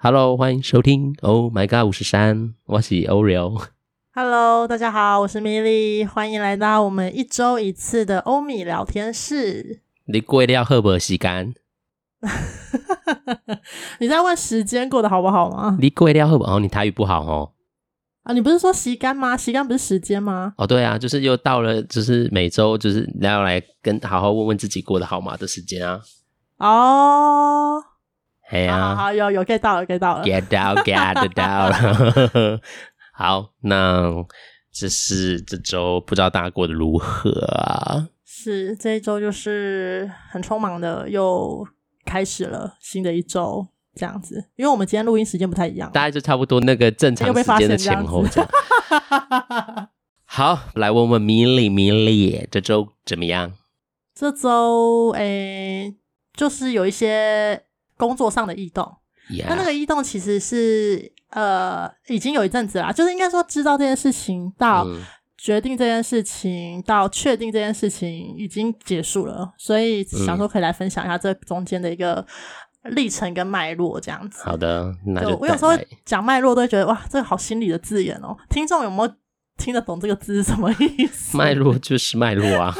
Hello，欢迎收听。Oh my God，五十三，我是 Oreo。Hello，大家好，我是米莉，欢迎来到我们一周一次的欧米聊天室。你过了好不好时间？你在问时间过得好不好吗？你过了好不好？你台语不好哦。啊，你不是说时间吗？时间不是时间吗？哦，对啊，就是又到了，就是每周就是要来跟好好问问自己过得好吗的时间啊。哦。哎呀，好，好，有有 get 到了，get 到了，get 到，get 到了。好，那这是这周不知道大家过得如何啊？是这一周就是很匆忙的，又开始了新的一周这样子。因为我们今天录音时间不太一样，大概就差不多那个正常时间的前后这样。好，来问问米莉，米莉这周怎么样？这周诶，就是有一些。工作上的异动.那那个异动其实是呃已经有一阵子啦，就是应该说知道这件事情到决定这件事情、嗯、到确定这件事情已经结束了，所以想说可以来分享一下这中间的一个历程跟脉络这样子。好的，那就，就我有时候讲脉络都会觉得哇，这个好心理的字眼哦，听众有没有？听得懂这个字是什么意思？脉络就是脉络啊，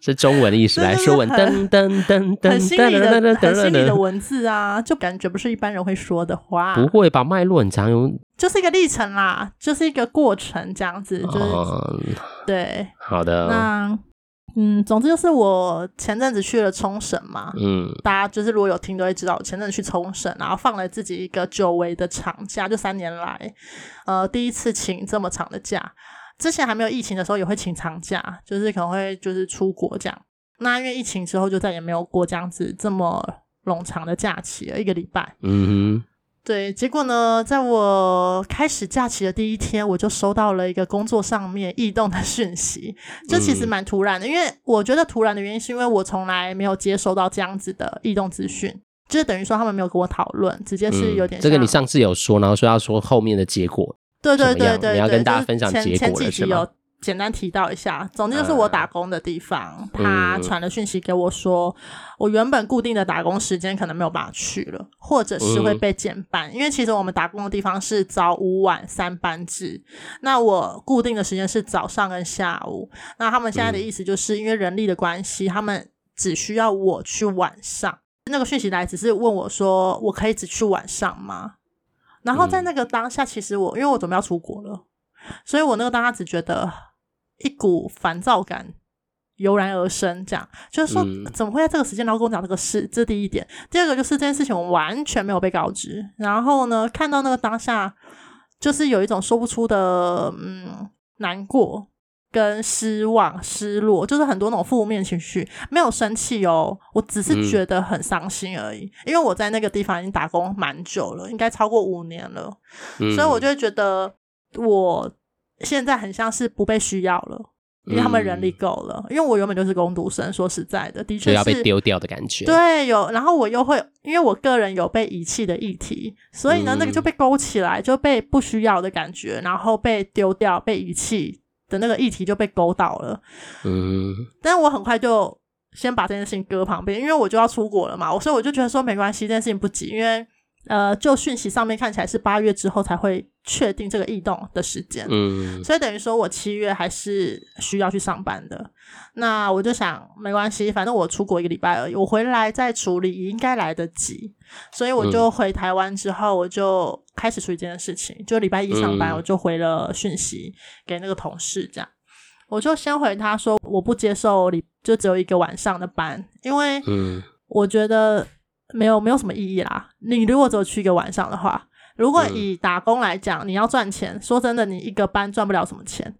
是中文的意思 来说文，噔噔噔噔，很心里的、很心里的文字啊，就感觉不是一般人会说的话。不会吧？脉络很常用，就是一个历程啦，就是一个过程这样子，就是、嗯、对。好的，那。嗯，总之就是我前阵子去了冲绳嘛，嗯，大家就是如果有听都会知道，我前阵子去冲绳，然后放了自己一个久违的长假，就三年来，呃，第一次请这么长的假。之前还没有疫情的时候也会请长假，就是可能会就是出国这样。那因为疫情之后就再也没有过这样子这么冗长的假期了，一个礼拜。嗯哼。对，结果呢，在我开始假期的第一天，我就收到了一个工作上面异动的讯息，这其实蛮突然的。嗯、因为我觉得突然的原因是因为我从来没有接收到这样子的异动资讯，就是等于说他们没有跟我讨论，直接是有点、嗯。这个你上次有说，然后说要说后面的结果，对对对对对，你要跟大家分享结果了，前前几集有。简单提到一下，总之就是我打工的地方，嗯、他传了讯息给我说，我原本固定的打工时间可能没有办法去了，或者是会被减班，嗯、因为其实我们打工的地方是早午晚三班制，那我固定的时间是早上跟下午，那他们现在的意思就是因为人力的关系，他们只需要我去晚上。那个讯息来只是问我说，我可以只去晚上吗？然后在那个当下，其实我因为我准备要出国了，所以我那个当下只觉得。一股烦躁感油然而生，这样就是说，怎么会在这个时间然后跟我讲这个事？这第一点。第二个就是这件事情我完全没有被告知，然后呢，看到那个当下，就是有一种说不出的嗯难过、跟失望、失落，就是很多那种负面情绪。没有生气哦，我只是觉得很伤心而已。因为我在那个地方已经打工蛮久了，应该超过五年了，所以我就会觉得我。现在很像是不被需要了，因为他们人力够了。嗯、因为我原本就是工读生，说实在的，的确是要被丢掉的感觉。对，有，然后我又会，因为我个人有被遗弃的议题，所以呢，那个就被勾起来，就被不需要的感觉，然后被丢掉、被遗弃的那个议题就被勾到了。嗯，但是我很快就先把这件事情搁旁边，因为我就要出国了嘛，所以我就觉得说没关系，这件事情不急，因为。呃，就讯息上面看起来是八月之后才会确定这个异动的时间，嗯，所以等于说我七月还是需要去上班的。那我就想没关系，反正我出国一个礼拜而已，我回来再处理应该来得及。所以我就回台湾之后，我就开始处理这件事情。就礼拜一上班，我就回了讯息给那个同事，这样，我就先回他说我不接受，就只有一个晚上的班，因为我觉得。没有没有什么意义啦。你如果只有去一个晚上的话，如果以打工来讲，你要赚钱，说真的，你一个班赚不了什么钱。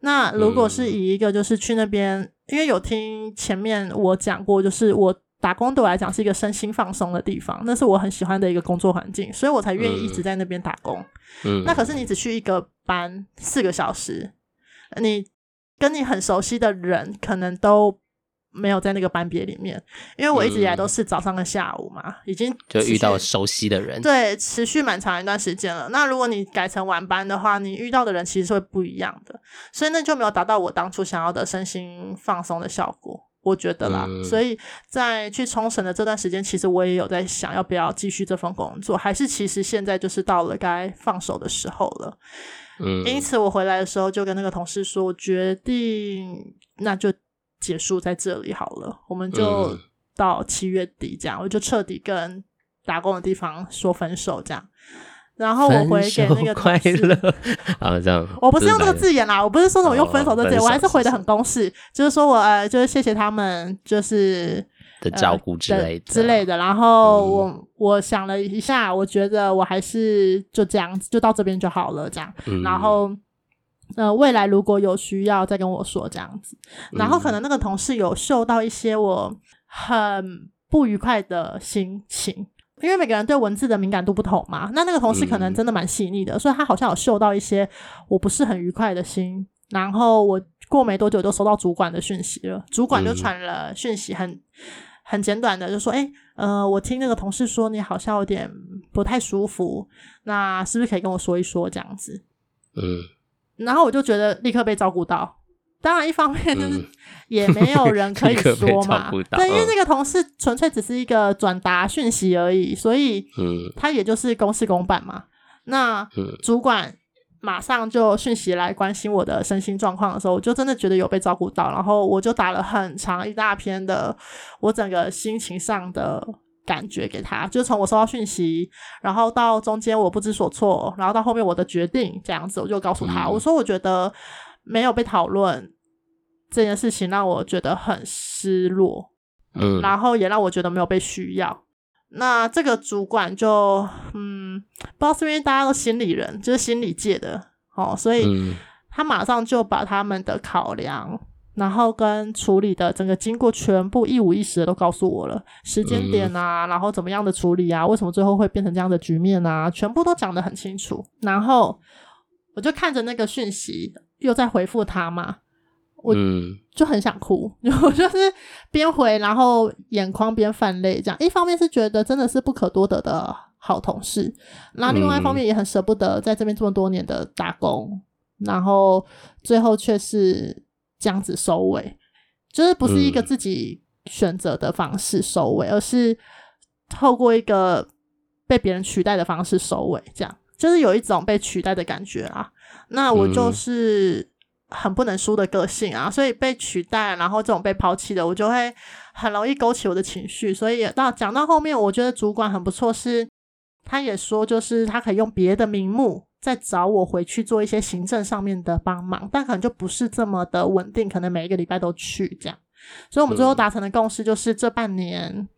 那如果是以一个就是去那边，因为有听前面我讲过，就是我打工对我来讲是一个身心放松的地方，那是我很喜欢的一个工作环境，所以我才愿意一直在那边打工。嗯，那可是你只去一个班四个小时，你跟你很熟悉的人可能都。没有在那个班别里面，因为我一直以来都是早上跟下午嘛，嗯、已经就遇到熟悉的人，对，持续蛮长一段时间了。那如果你改成晚班的话，你遇到的人其实是会不一样的，所以那就没有达到我当初想要的身心放松的效果。我觉得啦。嗯、所以在去冲绳的这段时间，其实我也有在想要不要继续这份工作，还是其实现在就是到了该放手的时候了。嗯，因此我回来的时候就跟那个同事说，我决定那就结束在这里好了，我们就到七月底这样，我就彻底跟打工的地方说分手这样。然后我回给那个快乐。啊，这样。我不是用这个？字眼啦，我不是说什么用分手这个字眼，我还是回的很公式，就是说我呃，就是谢谢他们，就是的照顾之类的。之类的。然后我我想了一下，我觉得我还是就这样子，就到这边就好了，这样。然后呃，未来如果有需要再跟我说这样子。然后可能那个同事有嗅到一些我很不愉快的心情。因为每个人对文字的敏感度不同嘛，那那个同事可能真的蛮细腻的，嗯、所以他好像有嗅到一些我不是很愉快的心。然后我过没多久就收到主管的讯息了，主管就传了讯息很，很、嗯、很简短的，就说：“诶呃，我听那个同事说你好像有点不太舒服，那是不是可以跟我说一说这样子？”嗯，然后我就觉得立刻被照顾到。当然，一方面就是 也没有人可以说嘛，嗯、对，因为那个同事纯粹只是一个转达讯息而已，所以他也就是公事公办嘛。那主管马上就讯息来关心我的身心状况的时候，我就真的觉得有被照顾到，然后我就打了很长一大篇的我整个心情上的感觉给他，就从我收到讯息，然后到中间我不知所措，然后到后面我的决定这样子，我就告诉他，我说我觉得。没有被讨论这件事情，让我觉得很失落，嗯，然后也让我觉得没有被需要。那这个主管就，嗯，不知道是因为大家都心理人，就是心理界的哦，所以他马上就把他们的考量，然后跟处理的整个经过全部一五一十的都告诉我了，时间点啊，然后怎么样的处理啊，为什么最后会变成这样的局面啊，全部都讲得很清楚。然后我就看着那个讯息。又在回复他嘛，我就很想哭，我、嗯、就是边回，然后眼眶边泛泪，这样。一方面是觉得真的是不可多得的好同事，那另外一方面也很舍不得在这边这么多年的打工，然后最后却是这样子收尾，就是不是一个自己选择的方式收尾，而是透过一个被别人取代的方式收尾，这样就是有一种被取代的感觉啊。那我就是很不能输的个性啊，所以被取代，然后这种被抛弃的，我就会很容易勾起我的情绪。所以到讲到后面，我觉得主管很不错，是他也说，就是他可以用别的名目再找我回去做一些行政上面的帮忙，但可能就不是这么的稳定，可能每一个礼拜都去这样。所以我们最后达成的共识就是这半年，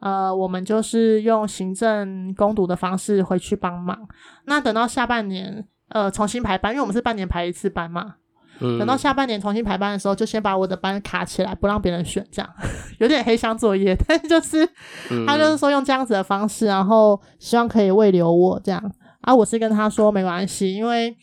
呃，我们就是用行政攻读的方式回去帮忙。那等到下半年。呃，重新排班，因为我们是半年排一次班嘛。嗯。等到下半年重新排班的时候，就先把我的班卡起来，不让别人选，这样 有点黑箱作业。但就是他就是说用这样子的方式，然后希望可以慰留我这样。啊，我是跟他说没关系，因为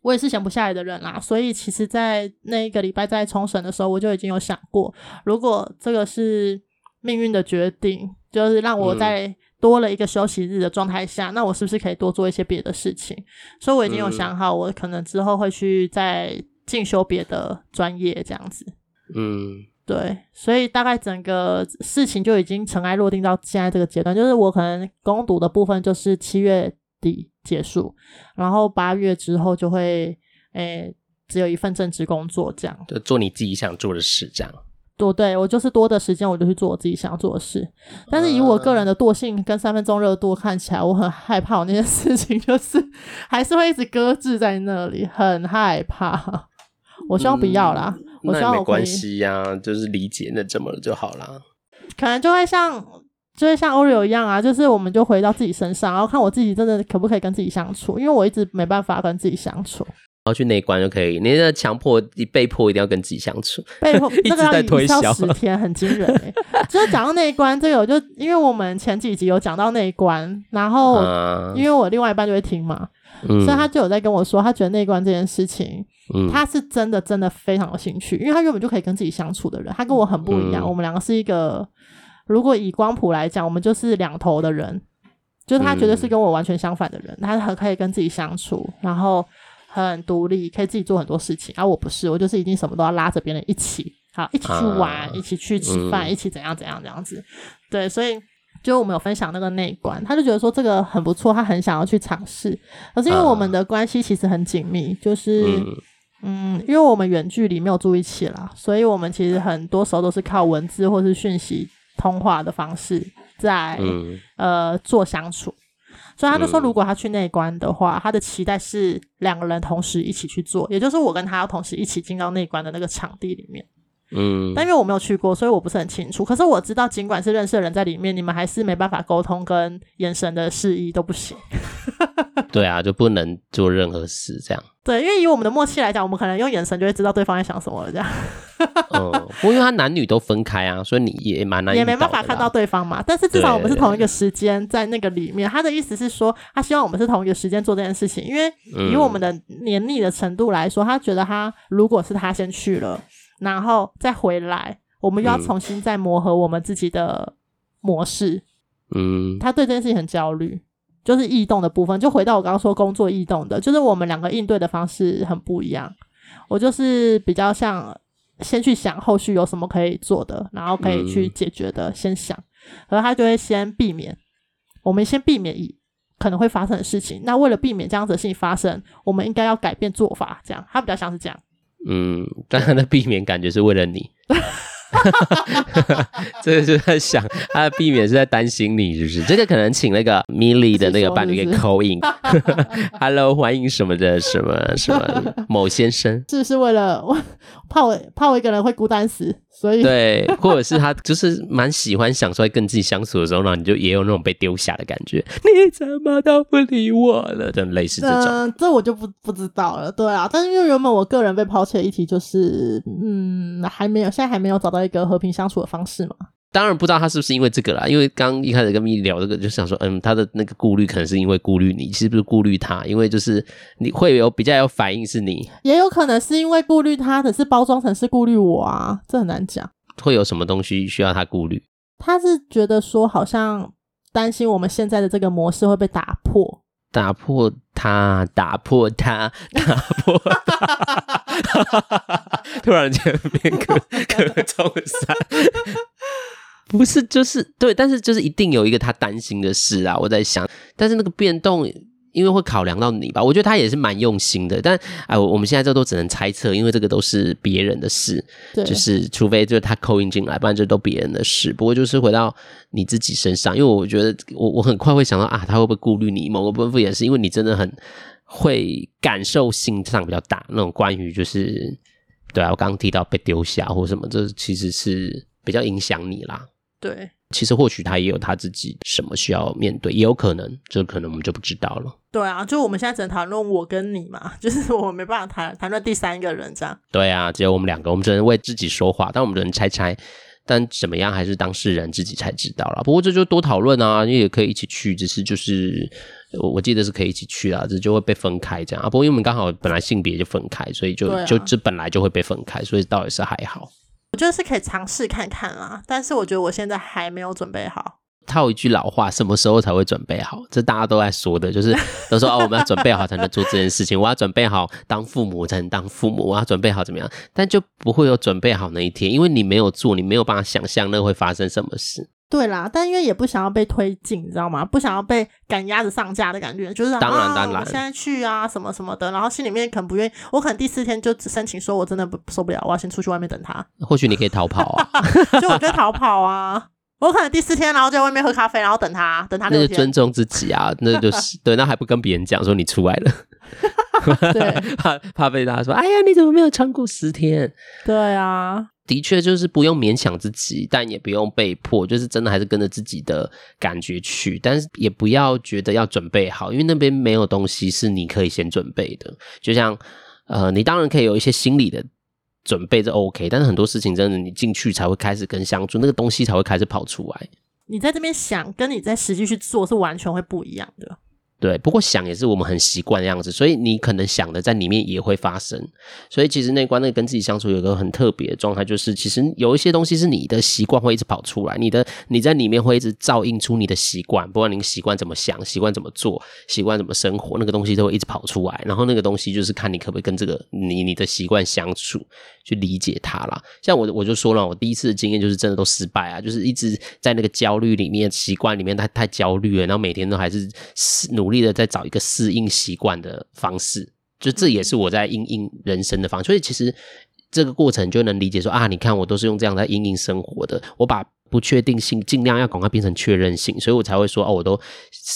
我也是闲不下来的人啦。所以其实，在那一个礼拜在冲绳的时候，我就已经有想过，如果这个是命运的决定，就是让我在。多了一个休息日的状态下，那我是不是可以多做一些别的事情？所以我已经有想好，我可能之后会去再进修别的专业，这样子。嗯，对，所以大概整个事情就已经尘埃落定到现在这个阶段，就是我可能攻读的部分就是七月底结束，然后八月之后就会诶、欸、只有一份正职工作，这样就做你自己想做的事，这样。多对我就是多的时间，我就去做我自己想做的事。但是以我个人的惰性跟三分钟热度看起来，我很害怕我那件事情 就是还是会一直搁置在那里，很害怕。我希望不要啦，嗯、我希望我没关系呀、啊，就是理解那怎么了就好啦。可能就会像就是像 Oreo 一样啊，就是我们就回到自己身上，然后看我自己真的可不可以跟自己相处，因为我一直没办法跟自己相处。然后去那一关就可以，你那强迫、被迫一定要跟自己相处，被迫一直在推销十天，很惊人哎。就是讲到那一关，这个我就因为我们前几集有讲到那一关，然后、啊、因为我另外一半就会听嘛，嗯、所以他就有在跟我说，他觉得那一关这件事情，嗯、他是真的真的非常有兴趣，因为他原本就可以跟自己相处的人，他跟我很不一样。嗯、我们两个是一个，如果以光谱来讲，我们就是两头的人，就是他绝对是跟我完全相反的人，嗯、他很可以跟自己相处，然后。很独立，可以自己做很多事情，而、啊、我不是，我就是一定什么都要拉着别人一起好，一起去玩，啊、一起去吃饭，嗯、一起怎样怎样这样子。对，所以就我们有分享那个内观，他就觉得说这个很不错，他很想要去尝试。可是因为我们的关系其实很紧密，就是嗯，嗯，因为我们远距离没有住一起啦，所以我们其实很多时候都是靠文字或是讯息通话的方式在、嗯、呃做相处。所以他就说，如果他去内关的话，嗯、他的期待是两个人同时一起去做，也就是我跟他要同时一起进到内关的那个场地里面。嗯，但因为我没有去过，所以我不是很清楚。可是我知道，尽管是认识的人在里面，你们还是没办法沟通，跟眼神的示意都不行。对啊，就不能做任何事这样。对，因为以我们的默契来讲，我们可能用眼神就会知道对方在想什么了。这样。嗯，不过因为他男女都分开啊，所以你也蛮难，也没办法看到对方嘛。但是至少我们是同一个时间在那个里面。他的意思是说，他希望我们是同一个时间做这件事情，因为以我们的黏腻的程度来说，他觉得他如果是他先去了。然后再回来，我们又要重新再磨合我们自己的模式。嗯，他对这件事情很焦虑，就是异动的部分。就回到我刚刚说工作异动的，就是我们两个应对的方式很不一样。我就是比较像先去想后续有什么可以做的，然后可以去解决的，先想。然后他就会先避免，我们先避免以可能会发生的事情。那为了避免这样子的事情发生，我们应该要改变做法。这样，他比较像是这样。嗯，但他的避免感觉是为了你，这个就在想他的避免是在担心你，是不是？这个可能请那个 Millie 的那个伴侣给 call in，Hello，欢迎什么的什么什么某先生，是是为了我怕我怕我一个人会孤单死。所以对，或者是他就是蛮喜欢想出来跟自己相处的时候，呢你就也有那种被丢下的感觉。你怎么都不理我了？就类似这种，嗯、这我就不不知道了。对啊，但是因为原本我个人被抛弃的议题就是，嗯，还没有，现在还没有找到一个和平相处的方式嘛。当然不知道他是不是因为这个啦，因为刚一开始跟咪聊这个，就想说，嗯，他的那个顾虑可能是因为顾虑你，其实不是顾虑他，因为就是你会有比较有反应是你，也有可能是因为顾虑他，可是包装成是顾虑我啊，这很难讲。会有什么东西需要他顾虑？他是觉得说，好像担心我们现在的这个模式会被打破，打破他，打破他，打破他，突然间变个 个中山。不是，就是对，但是就是一定有一个他担心的事啊！我在想，但是那个变动，因为会考量到你吧，我觉得他也是蛮用心的。但哎，我们现在这都只能猜测，因为这个都是别人的事，对就是除非就是他 call in 进来，不然这都别人的事。不过就是回到你自己身上，因为我觉得我我很快会想到啊，他会不会顾虑你？某个部分也是因为你真的很会感受性上比较大，那种关于就是对啊，我刚刚提到被丢下或什么，这其实是比较影响你啦。对，其实或许他也有他自己什么需要面对，也有可能，这可能我们就不知道了。对啊，就我们现在只能谈论我跟你嘛，就是我没办法谈谈论第三个人这样。对啊，只有我们两个，我们只能为自己说话，但我们只能猜猜，但怎么样还是当事人自己才知道了。不过这就多讨论啊，因为也可以一起去，只是就是我我记得是可以一起去啊，这就会被分开这样啊。不过因为我们刚好本来性别就分开，所以就、啊、就这本来就会被分开，所以倒也是还好。我觉得是可以尝试看看啦，但是我觉得我现在还没有准备好。他有一句老话，什么时候才会准备好？这大家都在说的，就是 都说哦，我们要准备好才能做这件事情。我要准备好当父母才能当父母，我要准备好怎么样？但就不会有准备好那一天，因为你没有做，你没有办法想象那会发生什么事。对啦，但因为也不想要被推进，你知道吗？不想要被赶鸭子上架的感觉，就是当然当然，我现在去啊，什么什么的，然后心里面可能不愿意，我可能第四天就只申请说，我真的不受不了，我要先出去外面等他。或许你可以逃跑啊，就我就逃跑啊，我可能第四天然后在外面喝咖啡，然后等他，等他。那是尊重自己啊，那就是 对，那还不跟别人讲说你出来了，对，怕怕被大家说，哎呀，你怎么没有撑过十天？对啊。的确，就是不用勉强自己，但也不用被迫，就是真的还是跟着自己的感觉去，但是也不要觉得要准备好，因为那边没有东西是你可以先准备的。就像呃，你当然可以有一些心理的准备，这 OK，但是很多事情真的你进去才会开始跟相处，那个东西才会开始跑出来。你在这边想，跟你在实际去做是完全会不一样的。对，不过想也是我们很习惯的样子，所以你可能想的在里面也会发生。所以其实那关那跟自己相处有一个很特别的状态，就是其实有一些东西是你的习惯会一直跑出来，你的你在里面会一直照映出你的习惯，不管你习惯怎么想、习惯怎么做、习惯怎么生活，那个东西都会一直跑出来。然后那个东西就是看你可不可以跟这个你你的习惯相处，去理解它啦。像我我就说了，我第一次的经验就是真的都失败啊，就是一直在那个焦虑里面、习惯里面太太焦虑了，然后每天都还是努。努力的在找一个适应习惯的方式，就这也是我在应应人生的方式。所以其实这个过程就能理解说啊，你看我都是用这样在应应生活的，我把不确定性尽量要赶快变成确认性，所以我才会说哦，我都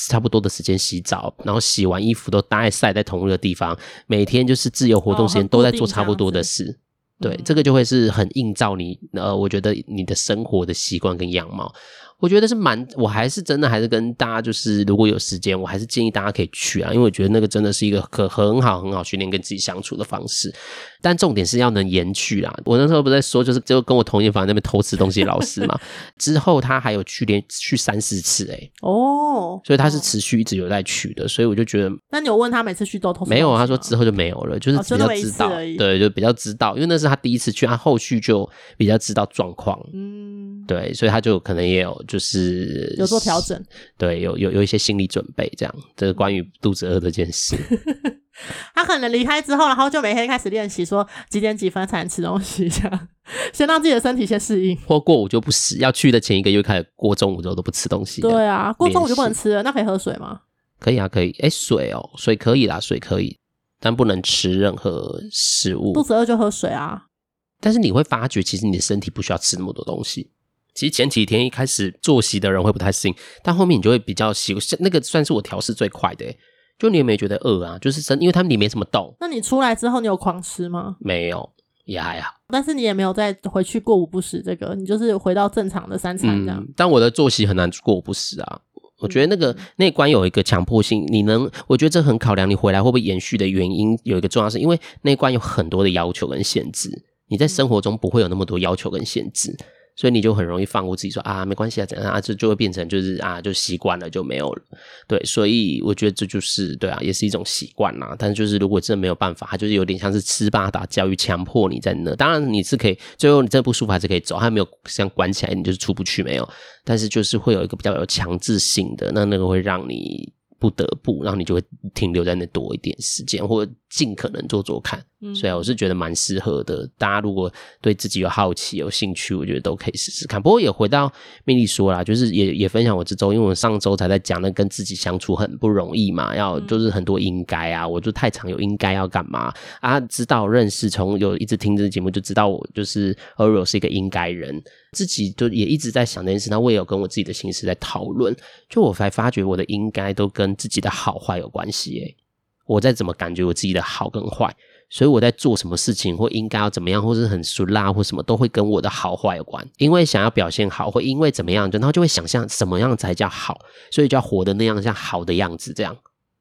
差不多的时间洗澡，然后洗完衣服都大概晒在同一个地方，每天就是自由活动时间都在做差不多的事。哦，对，这个就会是很映照你呃，我觉得你的生活的习惯跟样貌。我觉得是蛮，我还是真的还是跟大家就是，如果有时间，我还是建议大家可以去啊，因为我觉得那个真的是一个可很好很好训练跟自己相处的方式。但重点是要能延续啊！我那时候不在说，就是就跟我同一房那边偷吃东西的老师嘛，之后他还有去连去三四次哎、欸、哦，所以他是持续一直有在去的，所以我就觉得，那你有问他每次去都偷吃？没有，他说之后就没有了，就是比较知道，哦、对，就比较知道，因为那是他第一次去，他后续就比较知道状况，嗯，对，所以他就可能也有就是有做调整，对，有有有一些心理准备，这样这个关于肚子饿这件事。他可能离开之后，然后就每天开始练习，说几点几分才能吃东西，这样先让自己的身体先适应。或过午就不吃，要去的前一个月开始过中午之后都不吃东西。对啊，过中午就不能吃了，那可以喝水吗？可以啊，可以。哎，水哦，水可以啦，水可以，但不能吃任何食物。肚子饿就喝水啊。但是你会发觉，其实你的身体不需要吃那么多东西。其实前几天一开始作息的人会不太适应，但后面你就会比较习惯。那个算是我调试最快的。就你有没有觉得饿啊？就是真，因为他们里面没什么动。那你出来之后，你有狂吃吗？没有，也还好。但是你也没有再回去过午不食这个，你就是回到正常的三餐这样。嗯，但我的作息很难过午不食啊。我觉得那个那关有一个强迫性，你能，我觉得这很考量你回来会不会延续的原因。有一个重要是，因为那关有很多的要求跟限制，你在生活中不会有那么多要求跟限制。所以你就很容易放过自己说，啊没关系啊，怎样啊，就就会变成就是啊就习惯了就没有了，对，所以我觉得这就是对啊，也是一种习惯啦。但是就是如果真的没有办法，它就是有点像是斯巴达教育，强迫你在那。当然你是可以，最后你真的不舒服还是可以走，它没有像关起来，你就是出不去没有。但是就是会有一个比较有强制性的，那那个会让你。不得不，然后你就会停留在那多一点时间，或者尽可能做做看。嗯，所以我是觉得蛮适合的。大家如果对自己有好奇、有兴趣，我觉得都可以试试看。不过也回到命理说啦，就是也也分享我这周，因为我上周才在讲那跟自己相处很不容易嘛，要就是很多应该啊，我就太常有应该要干嘛啊？知道认识，从有一直听这个节目就知道我就是 Ariel 是一个应该人。自己就也一直在想这件事，那我也有跟我自己的心思在讨论。就我才发觉，我的应该都跟自己的好坏有关系。诶，我在怎么感觉我自己的好跟坏，所以我在做什么事情或应该要怎么样，或是很俗辣或什么，都会跟我的好坏有关。因为想要表现好，或因为怎么样，然后就会想象什么样才叫好，所以就要活的那样像好的样子。这样，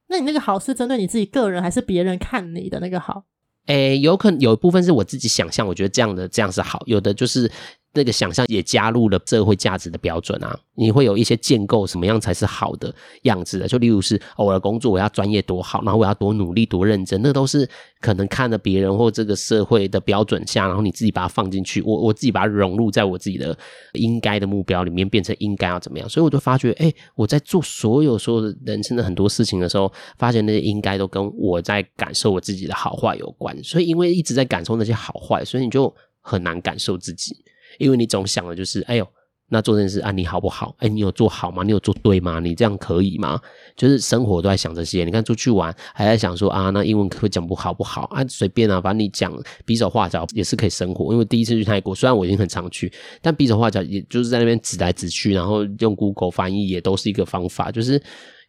那你那个好是针对你自己个人，还是别人看你的那个好？诶，有可能有一部分是我自己想象，我觉得这样的这样是好，有的就是。那个想象也加入了社会价值的标准啊，你会有一些建构什么样才是好的样子的，就例如是哦，我的工作我要专业多好，然后我要多努力多认真，那都是可能看了别人或这个社会的标准下，然后你自己把它放进去，我我自己把它融入在我自己的应该的目标里面，变成应该要怎么样，所以我就发觉，哎，我在做所有所有的人生的很多事情的时候，发现那些应该都跟我在感受我自己的好坏有关，所以因为一直在感受那些好坏，所以你就很难感受自己。因为你总想的就是，哎呦，那做这件事啊，你好不好？哎，你有做好吗？你有做对吗？你这样可以吗？就是生活都在想这些。你看出去玩，还在想说啊，那英文会讲不好不好啊？随便啊，反正你讲比手画脚也是可以生活。因为第一次去泰国，虽然我已经很常去，但比手画脚也就是在那边指来指去，然后用 Google 翻译也都是一个方法。就是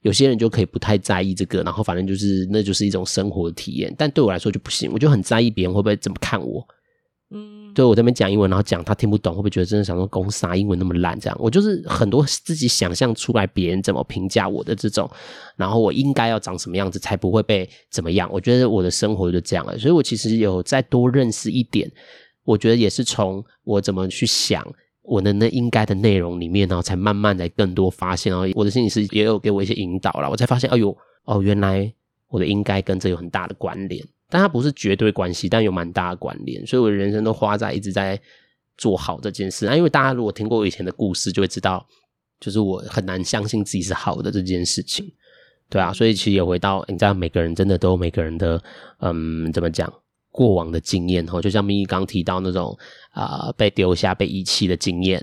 有些人就可以不太在意这个，然后反正就是那就是一种生活的体验。但对我来说就不行，我就很在意别人会不会怎么看我。嗯，对，我这边讲英文，然后讲他听不懂，会不会觉得真的想说公啥英文那么烂？这样，我就是很多自己想象出来别人怎么评价我的这种，然后我应该要长什么样子才不会被怎么样？我觉得我的生活就这样了，所以我其实有再多认识一点，我觉得也是从我怎么去想我的那应该的内容里面，然后才慢慢的更多发现，然后我的心理师也有给我一些引导了，我才发现，哎呦。哦，原来我的应该跟这有很大的关联，但它不是绝对关系，但有蛮大的关联，所以我人生都花在一直在做好这件事。那因为大家如果听过我以前的故事，就会知道，就是我很难相信自己是好的这件事情，对啊，所以其实也回到你知道，每个人真的都有每个人的，嗯，怎么讲？过往的经验齁，就像咪咪刚提到那种啊、被丢下、被遗弃的经验，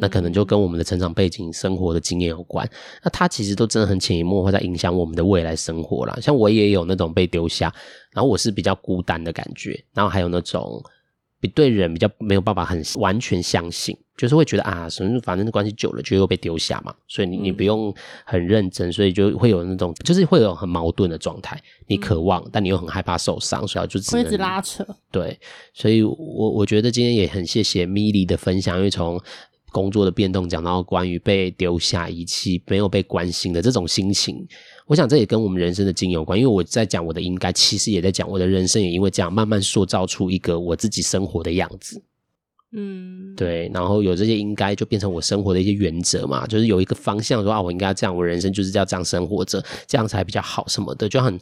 那可能就跟我们的成长背景、生活的经验有关。那他其实都真的很潜移默化在影响我们的未来生活啦。像我也有那种被丢下，然后我是比较孤单的感觉，然后还有那种。比对人比较没有办法很完全相信，就是会觉得啊，什么反正关系久了就又被丢下嘛，所以你你不用很认真，所以就会有那种就是会有很矛盾的状态。你渴望，但你又很害怕受伤，所以就只能会一直拉扯。对，所以我我觉得今天也很谢谢米莉的分享，因为从工作的变动讲到关于被丢下、遗弃、没有被关心的这种心情。我想这也跟我们人生的经有关，因为我在讲我的应该，其实也在讲我的人生，也因为这样慢慢塑造出一个我自己生活的样子。嗯，对，然后有这些应该就变成我生活的一些原则嘛，就是有一个方向说啊，我应该要这样，我人生就是要这样生活着，这样才比较好什么的，就很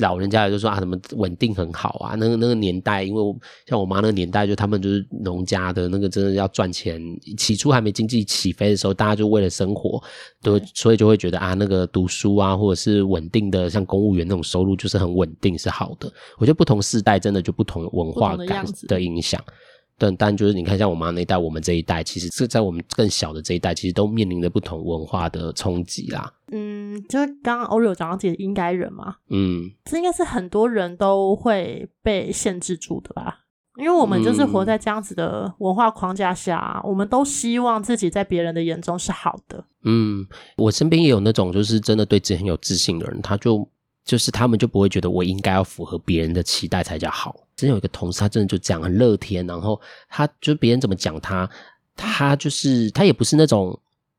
老人家就说啊，什么稳定很好啊，那个那个年代，因为我像我妈那个年代，就他们就是农家的那个，真的要赚钱，起初还没经济起飞的时候，大家就为了生活，都所以就会觉得啊，那个读书啊，或者是稳定的像公务员那种收入就是很稳定是好的。我觉得不同世代真的就不同文化感的影响。但但就是你看，像我妈那一代，我们这一代，其实是在我们更小的这一代，其实都面临着不同文化的冲击啦。嗯，就是刚刚 Oreo 讲到自己的应该人嘛，嗯，这应该是很多人都会被限制住的吧？因为我们就是活在这样子的文化框架下，嗯、我们都希望自己在别人的眼中是好的。嗯，我身边也有那种就是真的对自己很有自信的人，他就。就是他们就不会觉得我应该要符合别人的期待才叫好。真有一个同事，他真的就这样很乐天，然后他就别人怎么讲他，他就是他也不是那种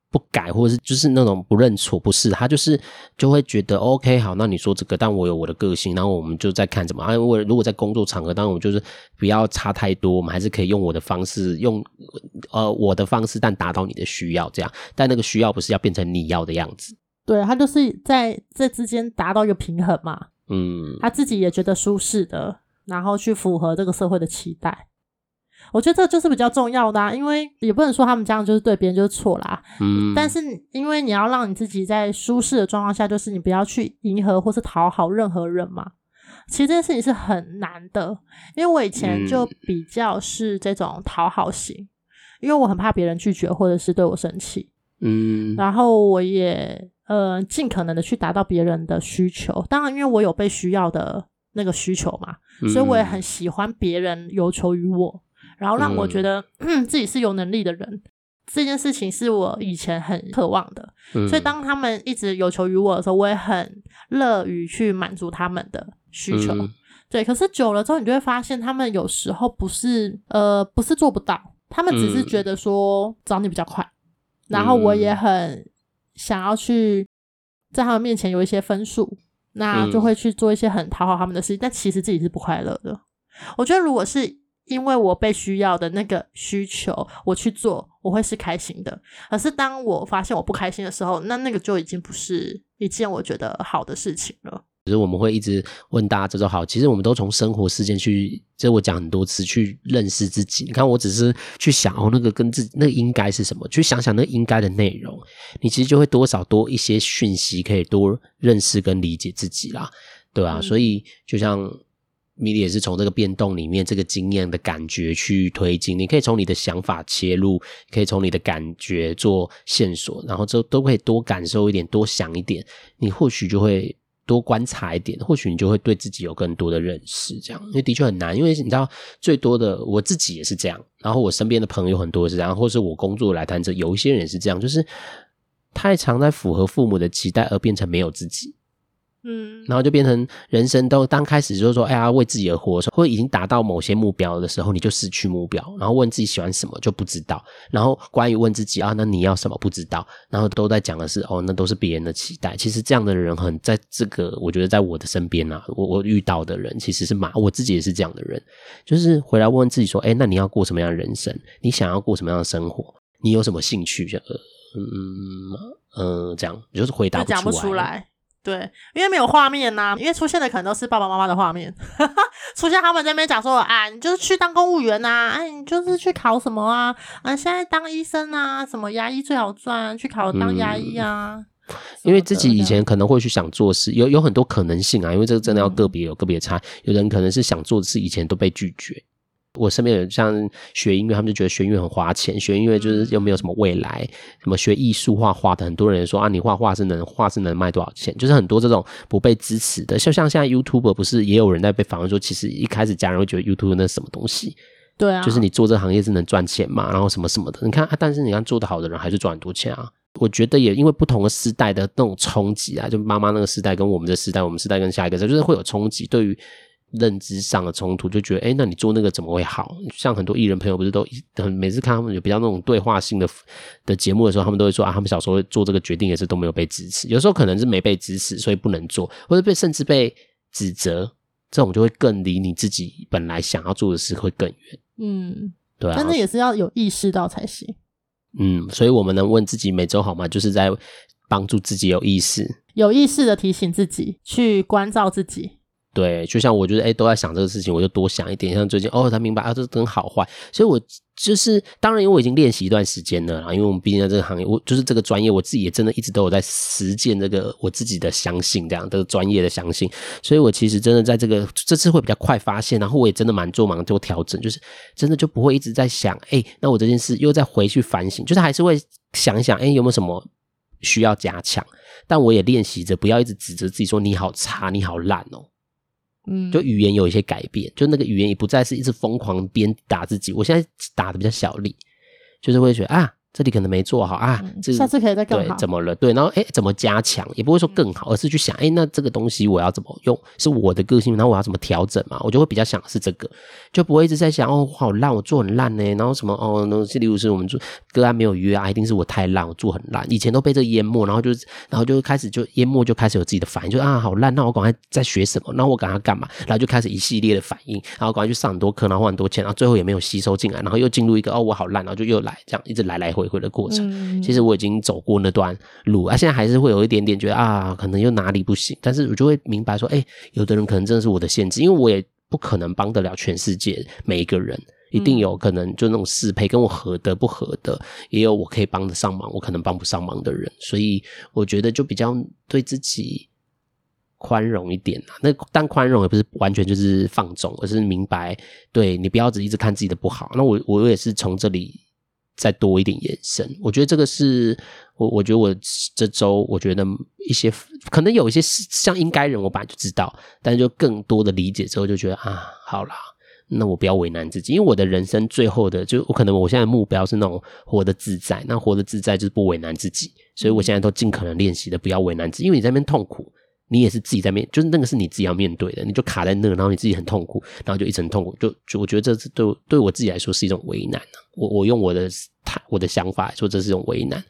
不改，或者是就是那种不认错，不是他就是就会觉得 OK 好，那你说这个，但我有我的个性，然后我们就在看怎么啊。我如果在工作场合，当然我就是不要差太多，我们还是可以用我的方式，用呃我的方式，但达到你的需要这样，但那个需要不是要变成你要的样子。对，他就是在这之间达到一个平衡嘛，嗯，他自己也觉得舒适的，然后去符合这个社会的期待。我觉得这就是比较重要的啊，因为也不能说他们这样就是对别人就是错啦，嗯，但是因为你要让你自己在舒适的状况下，就是你不要去迎合或是讨好任何人嘛。其实这件事情是很难的，因为我以前就比较是这种讨好型，嗯，因为我很怕别人拒绝或者是对我生气，嗯，然后我也。呃，尽可能的去达到别人的需求，当然，因为我有被需要的那个需求嘛，嗯、所以我也很喜欢别人有求于我，然后让我觉得、嗯、自己是有能力的人。这件事情是我以前很渴望的，嗯、所以当他们一直有求于我的时候，我也很乐于去满足他们的需求。嗯、对，可是久了之后，你就会发现，他们有时候不是呃，不是做不到，他们只是觉得说找你比较快，嗯、然后我也很。想要去在他们面前有一些分数，那就会去做一些很讨好他们的事情，嗯、但其实自己是不快乐的。我觉得，如果是因为我被需要的那个需求，我去做，我会是开心的。可是当我发现我不开心的时候，那那个就已经不是一件我觉得好的事情了。其实我们会一直问大家这种好，其实我们都从生活事件去，这我讲很多次去认识自己。你看，我只是去想哦，那个跟自己那个应该是什么，去想想那应该的内容，你其实就会多少多一些讯息，可以多认识跟理解自己啦，对吧？嗯。所以就像米莉也是从这个变动里面这个经验的感觉去推进，你可以从你的想法切入，可以从你的感觉做线索，然后就都可以多感受一点，多想一点，你或许就会。多观察一点，或许你就会对自己有更多的认识。这样，因为的确很难，因为你知道，最多的我自己也是这样，然后我身边的朋友很多是这样，或是我工作来谈这，有一些人是这样，就是太常在符合父母的期待，而变成没有自己。嗯，然后就变成人生都刚开始就是说，哎呀，为自己而活，或者已经达到某些目标的时候，你就失去目标，然后问自己喜欢什么就不知道，然后关于问自己啊，那你要什么不知道，然后都在讲的是哦，那都是别人的期待。其实这样的人很在这个，我觉得在我的身边啊，我我遇到的人其实是蛮，我自己也是这样的人，就是回来问问自己说，哎，那你要过什么样的人生？你想要过什么样的生活？你有什么兴趣？呃，嗯嗯，这样就是回答不出来。对，因为没有画面呐、啊，因为出现的可能都是爸爸妈妈的画面，出现他们在那边讲说啊，你就是去当公务员呐、啊，哎、啊，你就是去考什么啊，啊，现在当医生啊，什么牙医最好赚，去考当牙医啊。嗯因为自己以前可能会去想做事，有有很多可能性啊。因为这个真的要个别有个别差，有人可能是想做的事，以前都被拒绝。我身边有像学音乐，他们就觉得学音乐很花钱，学音乐就是又没有什么未来。什么学艺术画画的，很多人说啊，你画画是能画是能卖多少钱？就是很多这种不被支持的，就像现在 YouTuber 不是也有人在被访问说，其实一开始家人会觉得 YouTuber 那什么东西？对啊，就是你做这个行业是能赚钱嘛，然后什么什么的。你看，但是你看做得好的人还是赚很多钱啊。我觉得也因为不同的时代的那种冲击啊，就妈妈那个时代跟我们的时代，我们时代跟下一个时代，就是会有冲击，对于认知上的冲突，就觉得，哎，那你做那个怎么会好？像很多艺人朋友不是都很每次看他们有比较那种对话性的的节目的时候，他们都会说啊，他们小时候做这个决定也是都没有被支持，有时候可能是没被支持，所以不能做，或者被甚至被指责，这种就会更离你自己本来想要做的事会更远。嗯，对啊，但是也是要有意识到才行。嗯，所以我们能问自己每周好吗？就是在帮助自己有意识、有意识的提醒自己去关照自己。对，就像我觉得，哎，都在想这个事情，我就多想一点。像最近，哦，才明白啊，这灯好坏。所以，我就是当然，因为我已经练习一段时间了，因为我们毕竟在这个行业，我就是这个专业，我自己也真的一直都有在实践这个我自己的相信，这样这个专业的相信。所以我其实真的在这个这次会比较快发现，然后我也真的蛮做忙做调整，就是真的就不会一直在想，哎，那我这件事又再回去反省，就是还是会想一想，哎，有没有什么需要加强？但我也练习着不要一直指责自己说你好差，你好烂哦。嗯，就语言有一些改变，就那个语言也不再是一直疯狂鞭打自己。我现在打的比较小力，就是会觉得啊。这里可能没做好啊，这下次可以再更好。对，怎么了？对，然后哎怎么加强？也不会说更好，而是去想，哎那这个东西我要怎么用？是我的个性，然后我要怎么调整嘛？我就会比较想的是这个，就不会一直在想，哦，好烂，我做很烂呢。然后什么哦，那例如是我们做个案没有约啊，一定是我太烂，我做很烂。以前都被这淹没，然后就然后就开始就淹没，就开始有自己的反应，就啊好烂，那我赶快在学什么？那我赶快干嘛？然后就开始一系列的反应，然后赶快去上很多课，然后花很多钱，然后最后也没有吸收进来，然后又进入一个哦我好烂，然后就又来这样一直来来回回的过程。嗯其实我已经走过那段路啊，现在还是会有一点点觉得啊，可能又哪里不行，但是我就会明白说，哎，有的人可能真的是我的限制，因为我也不可能帮得了全世界每一个人，一定有可能就那种适配跟我合的不合的，也有我可以帮得上忙，我可能帮不上忙的人，所以我觉得就比较对自己宽容一点啊。那但宽容也不是完全就是放纵，而是明白，对你不要只一直看自己的不好。那我我也是从这里。再多一点延伸，我觉得这个是我，我觉得我这周，我觉得一些可能有一些像应该人，我本来就知道，但是就更多的理解之后，就觉得啊，好啦，那我不要为难自己，因为我的人生最后的，就我可能我现在目标是那种活得自在，那活得自在就是不为难自己，所以我现在都尽可能练习的不要为难自己，因为你在那边痛苦。你也是自己在面，就是那个是你自己要面对的，你就卡在那，然后你自己很痛苦，然后就一直很痛苦，就就我觉得这是对对我自己来说是一种为难啊。我我用我的他我的想法来说，这是一种为难，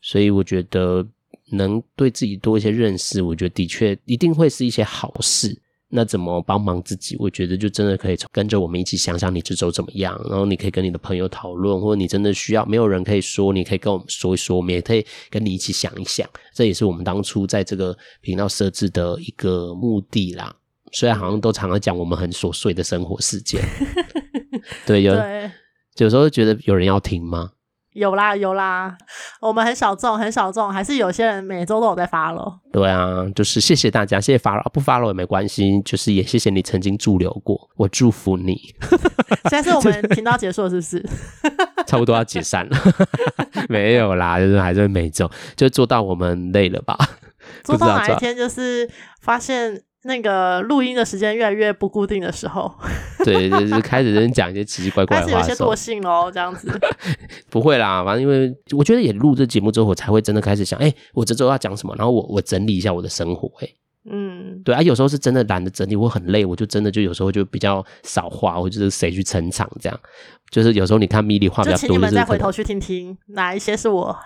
所以我觉得能对自己多一些认识，我觉得的确一定会是一些好事。那怎么帮忙自己？我觉得就真的可以跟着我们一起想想你这周怎么样，然后你可以跟你的朋友讨论，或者你真的需要，没有人可以说，你可以跟我们说一说，我们也可以跟你一起想一想。这也是我们当初在这个频道设置的一个目的啦。虽然好像都常常讲我们很琐碎的生活事件，对，有对有时候觉得有人要听吗？有啦有啦，我们很小众很小众，还是有些人每周都有在 follow。对啊，就是谢谢大家，谢谢 follow，不 follow 也没关系，就是也谢谢你曾经驻留过，我祝福你。现在是我们 频道结束了，是不是？差不多要解散了，没有啦，就是还是每周就做到我们累了吧？做到哪一天就是发现。那个录音的时间越来越不固定的时候，对，就是开始人讲一些奇奇怪怪的话，开始有些惰性哦，这样子。不会啦，反正因为我觉得也录这节目之后，我才会真的开始想，哎、欸，我这周要讲什么？然后我我整理一下我的生活、欸，哎，嗯，对啊，有时候是真的懒得整理，我很累，我就真的就有时候就比较少话，或者是谁去撑场这样。就是有时候你看米莉话比较多，就请你们再回头去听听哪一些是我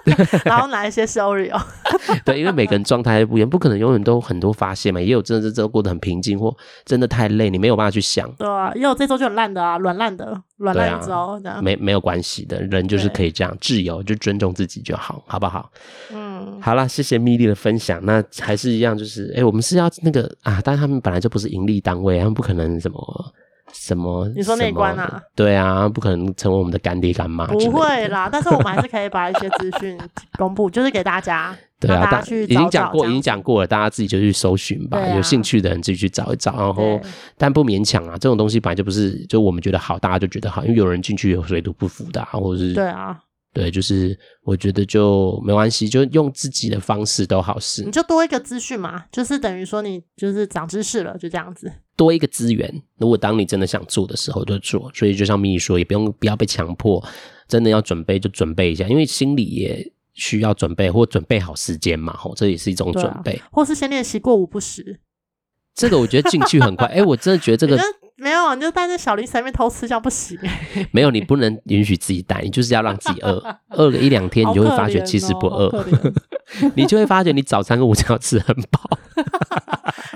然后哪一些是 Oreo？对，因为每个人状态不一样，不可能永远都很多发泄嘛。也有真的是这周过得很平静，或真的太累，你没有办法去想。对啊，也有这周就很烂的啊，软烂的，软烂一周这样。没没有关系的，人就是可以这样，自由就尊重自己就好，好不好？嗯，好啦，谢谢蜜莉的分享。那还是一样，就是哎、欸，我们是要那个啊，但是他们本来就不是盈利单位，他们不可能什么。什么？你说内观啊？对啊，不可能成为我们的干爹干妈。不会啦，但是我们还是可以把一些资讯公布，就是给大家。对啊，大家去已经讲过，已经讲过了，大家自己就去搜寻吧。啊、有兴趣的人自己去找一找，然后但不勉强啊。这种东西本来就不是，就我们觉得好，大家就觉得好，因为有人进去有水土不服的、啊，或者是对啊。对，就是我觉得就没关系，就用自己的方式都好事。你就多一个资讯嘛，就是等于说你就是长知识了，就这样子。多一个资源，如果当你真的想做的时候就做。所以就像蜜莉说，也不用不要被强迫，真的要准备就准备一下，因为心里也需要准备或准备好时间嘛。吼，这也是一种准备，啊、或是先练习过午不食。这个我觉得进去很快，哎、欸，我真的觉得这个。没有，你就带在小零食里面偷吃，这样不行。没有，你不能允许自己带，你就是要让自己饿，饿个一两天，你就会发觉其实不饿，你就会发觉你早餐跟午餐要吃很饱。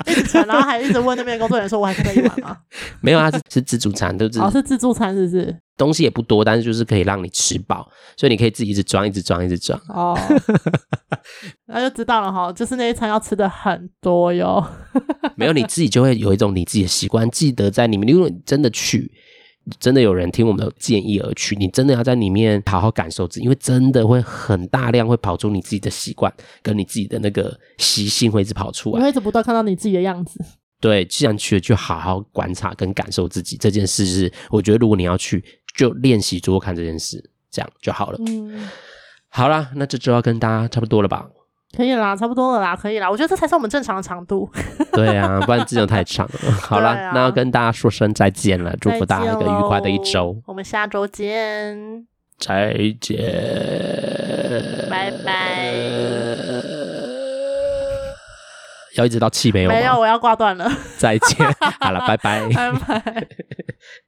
一直然后还一直问那边工作人员说：“我还可以玩吗？”没有，啊是是自助餐，都是哦，是自助餐，是不是？东西也不多，但是就是可以让你吃饱，所以你可以自己一直装，一直装，一直装。哦，那就知道了哈，就是那一餐要吃的很多哟。没有，你自己就会有一种你自己的习惯，记得在里面。如果你真的去，真的有人听我们的建议而去，你真的要在里面好好感受自己，因为真的会很大量会跑出你自己的习惯，跟你自己的那个习性会一直跑出来，你会一直不断看到你自己的样子。对，既然去了，就好好观察跟感受自己这件事是，我觉得如果你要去，就练习做看这件事，这样就好了。嗯，好啦，那这就要跟大家差不多了吧？可以啦，差不多了啦，可以啦。我觉得这才是我们正常的长度。对啊，不然这就太长了。好啦，啊、那要跟大家说声再见了，祝福大家一个愉快的一周。我们下周见。再见。拜拜。要一直到气没有吗？没有，我要挂断了。再见，好了，拜拜，拜拜。